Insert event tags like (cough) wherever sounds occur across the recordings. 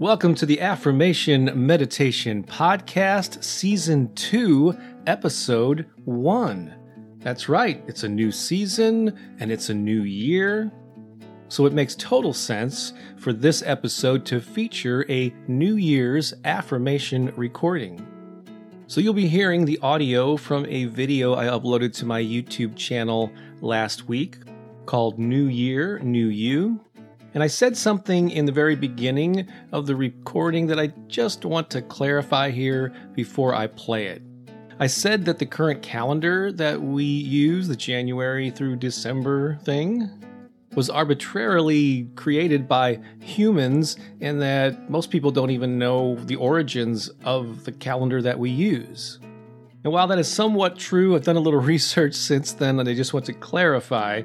Welcome to the Affirmation Meditation Podcast, Season 2, Episode 1. That's right, it's a new season and it's a new year. So it makes total sense for this episode to feature a New Year's affirmation recording. So you'll be hearing the audio from a video I uploaded to my YouTube channel last week called New Year, New You. And I said something in the very beginning of the recording that I just want to clarify here before I play it. I said that the current calendar that we use, the January through December thing, was arbitrarily created by humans and that most people don't even know the origins of the calendar that we use. And while that is somewhat true, I've done a little (laughs) research since then and I just want to clarify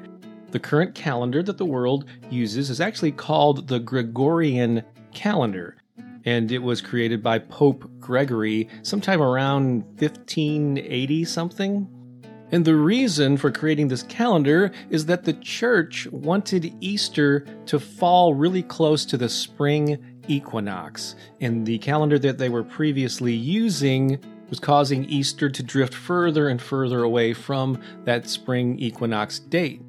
the current calendar that the world uses is actually called the Gregorian calendar, and it was created by Pope Gregory sometime around 1580 something. And the reason for creating this calendar is that the church wanted Easter to fall really close to the spring equinox. And the calendar that they were previously using was causing Easter to drift further and further away from that spring equinox date.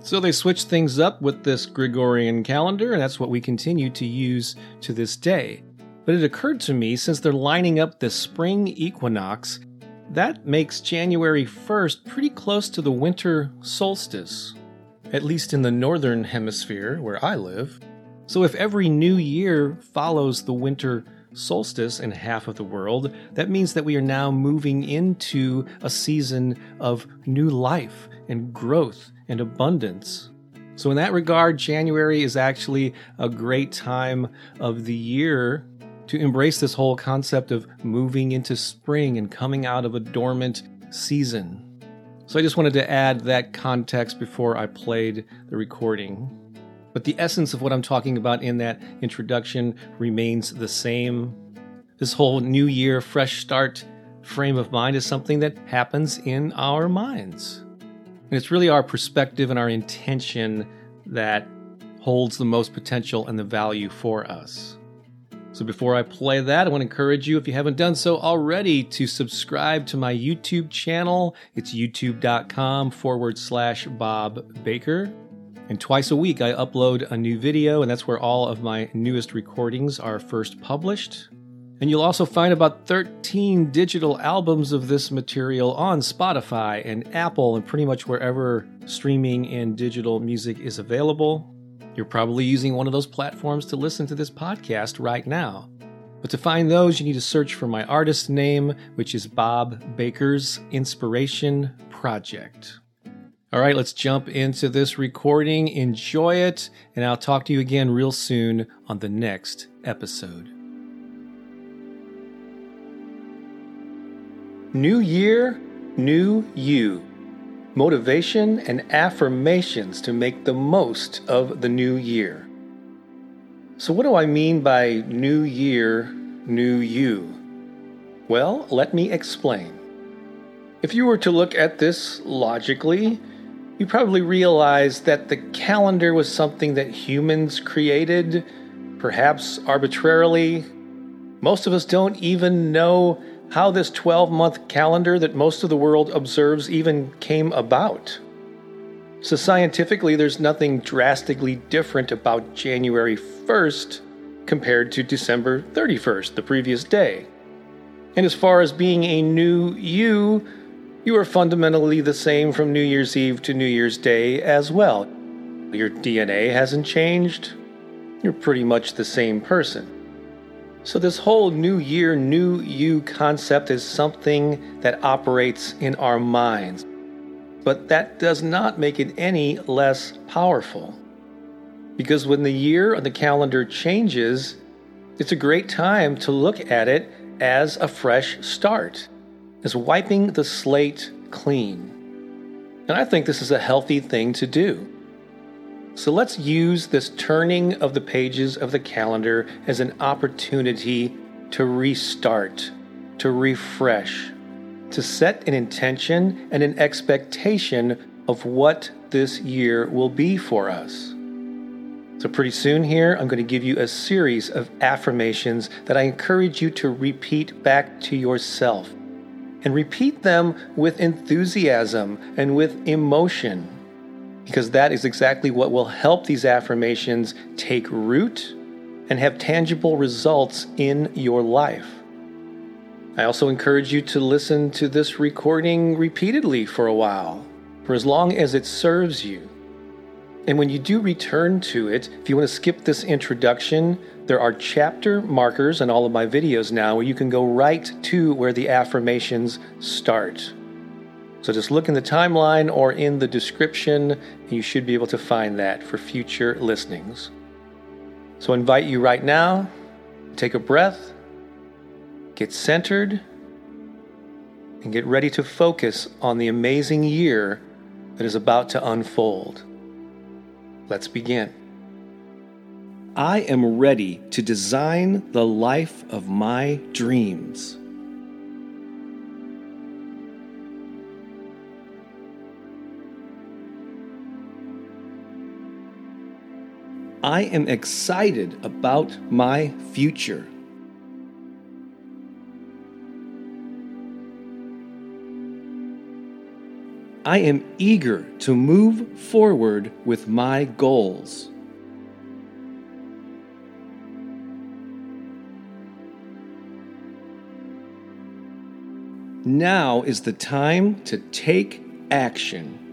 So they switched things up with this Gregorian calendar, and that's what we continue to use to this day. But it occurred to me since they're lining up the spring equinox, that makes January 1st pretty close to the winter solstice, at least in the northern hemisphere where I live. So if every new year follows the winter solstice in half of the world, that means that we are now moving into a season of new life and growth and abundance. So, in that regard, January is actually a great time of the year to embrace this whole concept of moving into spring and coming out of a dormant season. So, I just wanted to add that context before I played the recording. But the essence of what I'm talking about in that introduction remains the same. This whole new year, fresh start frame of mind is something that happens in our minds. And it's really our perspective and our intention that holds the most potential and the value for us. So before I play that, I want to encourage you, if you haven't done so already, to subscribe to my YouTube channel. It's youtube.com forward slash Bob Baker. And twice a week, I upload a new video, and that's where all of my newest recordings are first published. And you'll also find about 13 digital albums of this material on Spotify and Apple and pretty much wherever streaming and digital music is available. You're probably using one of those platforms to listen to this podcast right now. But to find those, you need to search for my artist name, which is Bob Baker's Inspiration Project. All right, let's jump into this recording. Enjoy it, and I'll talk to you again real soon on the next episode. New Year, New You. Motivation and affirmations to make the most of the new year. So, what do I mean by New Year, New You? Well, let me explain. If you were to look at this logically, you probably realize that the calendar was something that humans created perhaps arbitrarily. Most of us don't even know how this 12 month calendar that most of the world observes even came about. So, scientifically, there's nothing drastically different about January 1st compared to December 31st, the previous day. And as far as being a new you, you are fundamentally the same from New Year's Eve to New Year's Day as well. Your DNA hasn't changed. You're pretty much the same person. So, this whole new year, new you concept is something that operates in our minds but that does not make it any less powerful. Because when the year on the calendar changes, it's a great time to look at it as a fresh start, as wiping the slate clean. And I think this is a healthy thing to do. So let's use this turning of the pages of the calendar as an opportunity to restart, to refresh, to set an intention and an expectation of what this year will be for us. So, pretty soon here, I'm going to give you a series of affirmations that I encourage you to repeat back to yourself. And repeat them with enthusiasm and with emotion, because that is exactly what will help these affirmations take root and have tangible results in your life. I also encourage you to listen to this recording repeatedly for a while, for as long as it serves you. And when you do return to it, if you want to skip this introduction, there are chapter markers in all of my videos now where you can go right to where the affirmations start. So just look in the timeline or in the description, and you should be able to find that for future listenings. So I invite you right now, take a breath Get centered and get ready to focus on the amazing year that is about to unfold. Let's begin. I am ready to design the life of my dreams. I am excited about my future. I am eager to move forward with my goals. Now is the time to take action.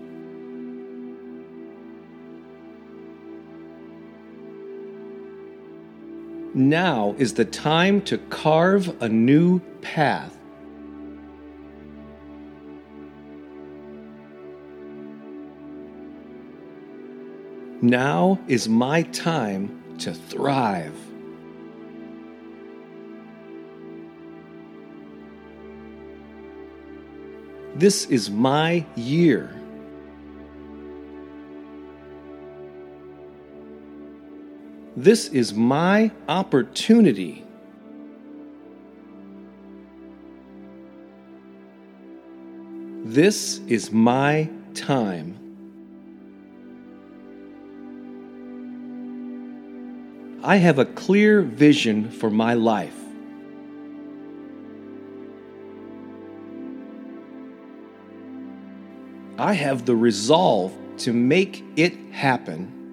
Now is the time to carve a new path. Now is my time to thrive. This is my year. This is my opportunity. This is my time. I have a clear vision for my life. I have the resolve to make it happen.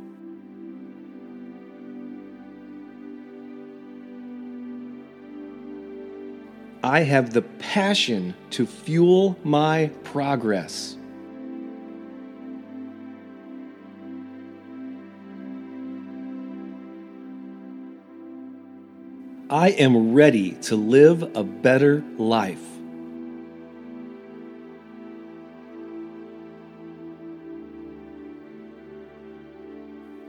I have the passion to fuel my progress. I am ready to live a better life.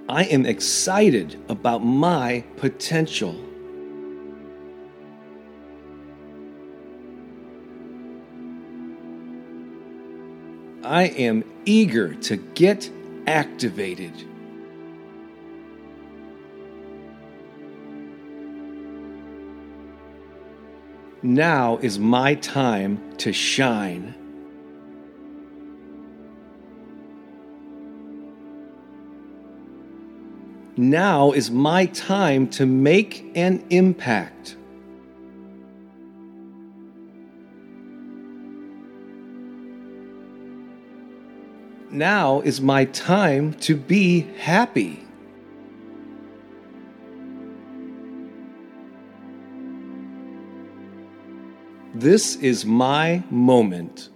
I am excited about my potential. I am eager to get activated. Now is my time to shine. Now is my time to make an impact. Now is my time to be happy. This is my moment.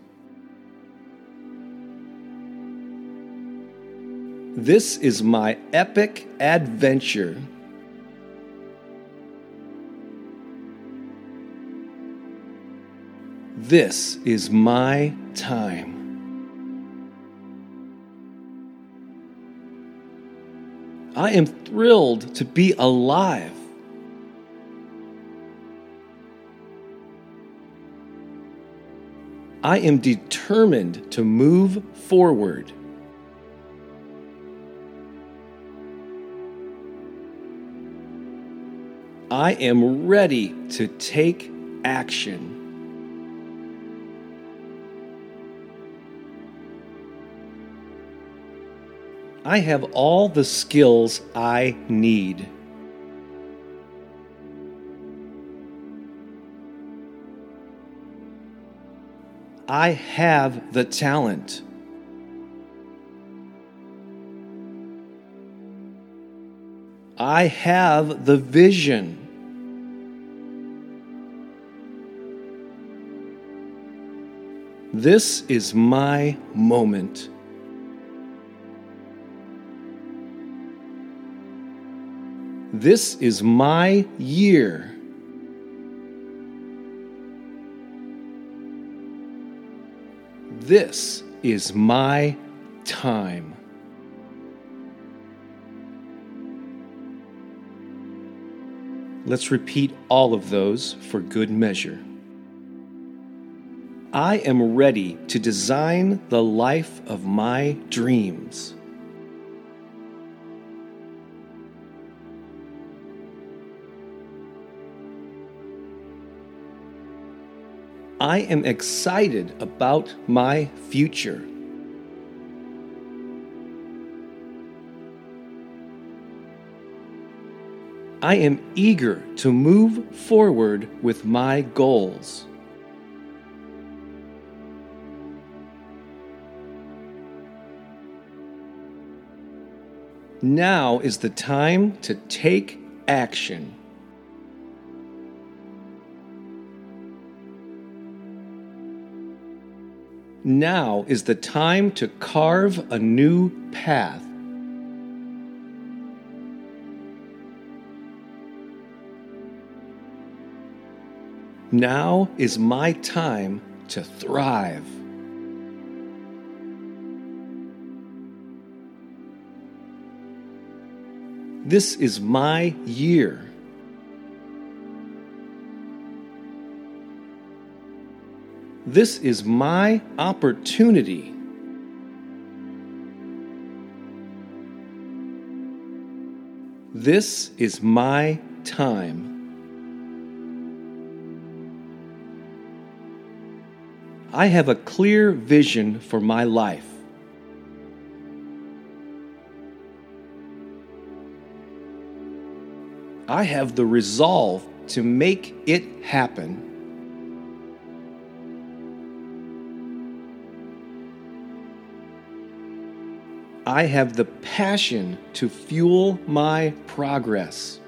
This is my epic adventure. This is my time. I am thrilled to be alive. I am determined to move forward. I am ready to take action. I have all the skills I need. I have the talent. I have the vision. This is my moment. This is my year. This is my time. Let's repeat all of those for good measure. I am ready to design the life of my dreams. I am excited about my future. I am eager to move forward with my goals. Now is the time to take action. Now is the time to carve a new path. Now is my time to thrive. This is my year. This is my opportunity. This is my time. I have a clear vision for my life. I have the resolve to make it happen. I have the passion to fuel my progress.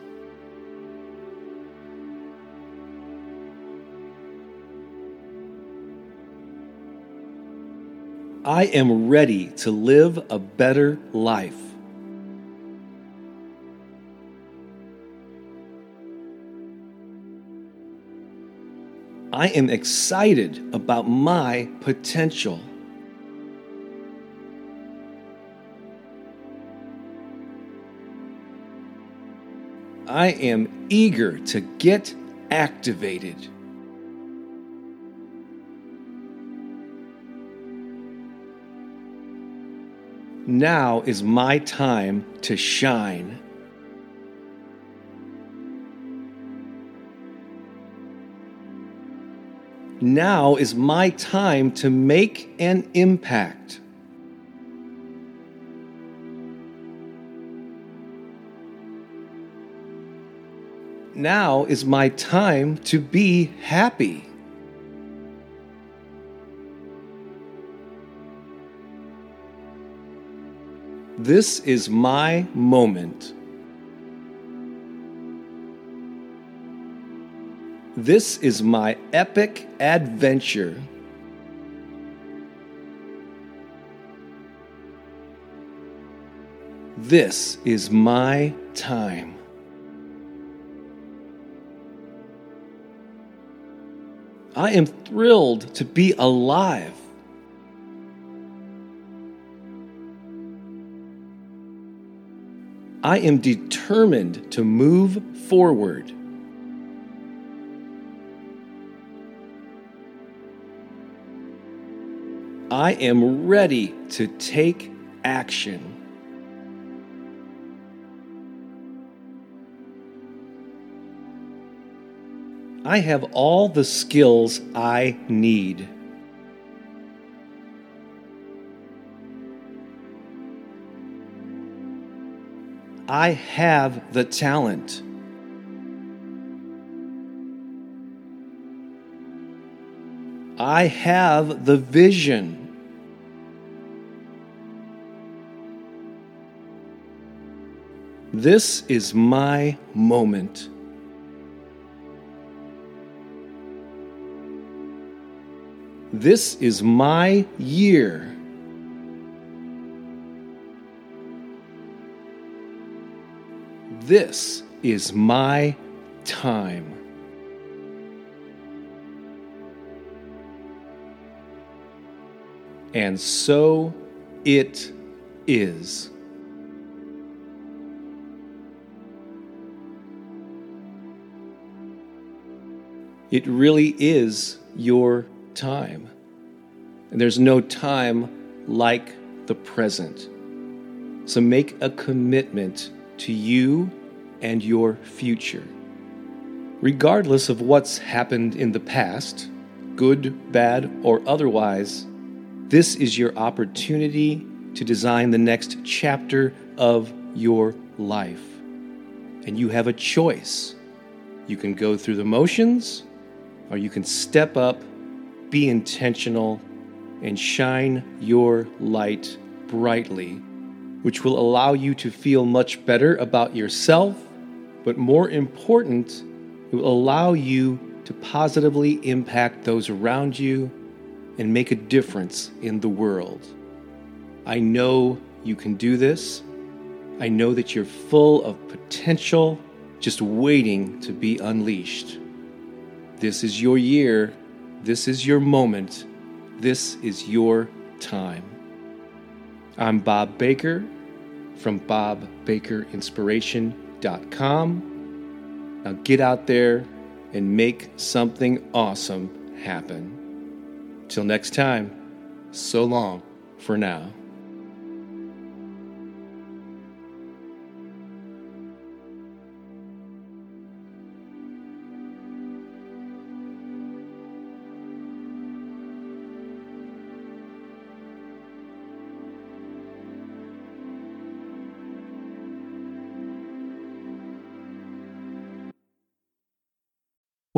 I am ready to live a better life. I am excited about my potential. I am eager to get activated. Now is my time to shine. Now is my time to make an impact. Now is my time to be happy. This is my moment. This is my epic adventure. This is my time. I am thrilled to be alive. I am determined to move forward. I am ready to take action. I have all the skills I need. I have the talent. I have the vision. This is my moment. This is my year. This is my time. And so it is. It really is your time. And there's no time like the present. So make a commitment to you and your future. Regardless of what's happened in the past, good, bad, or otherwise, this is your opportunity to design the next chapter of your life. And you have a choice. You can go through the motions, or you can step up be intentional, and shine your light brightly, which will allow you to feel much better about yourself, but more important, it will allow you to positively impact those around you and make a difference in the world. I know you can do this. I know that you're full of potential, just waiting to be unleashed. This is your year this is your moment. This is your time. I'm Bob Baker from bobbakerinspiration.com. Now get out there and make something awesome happen. Till next time, so long for now.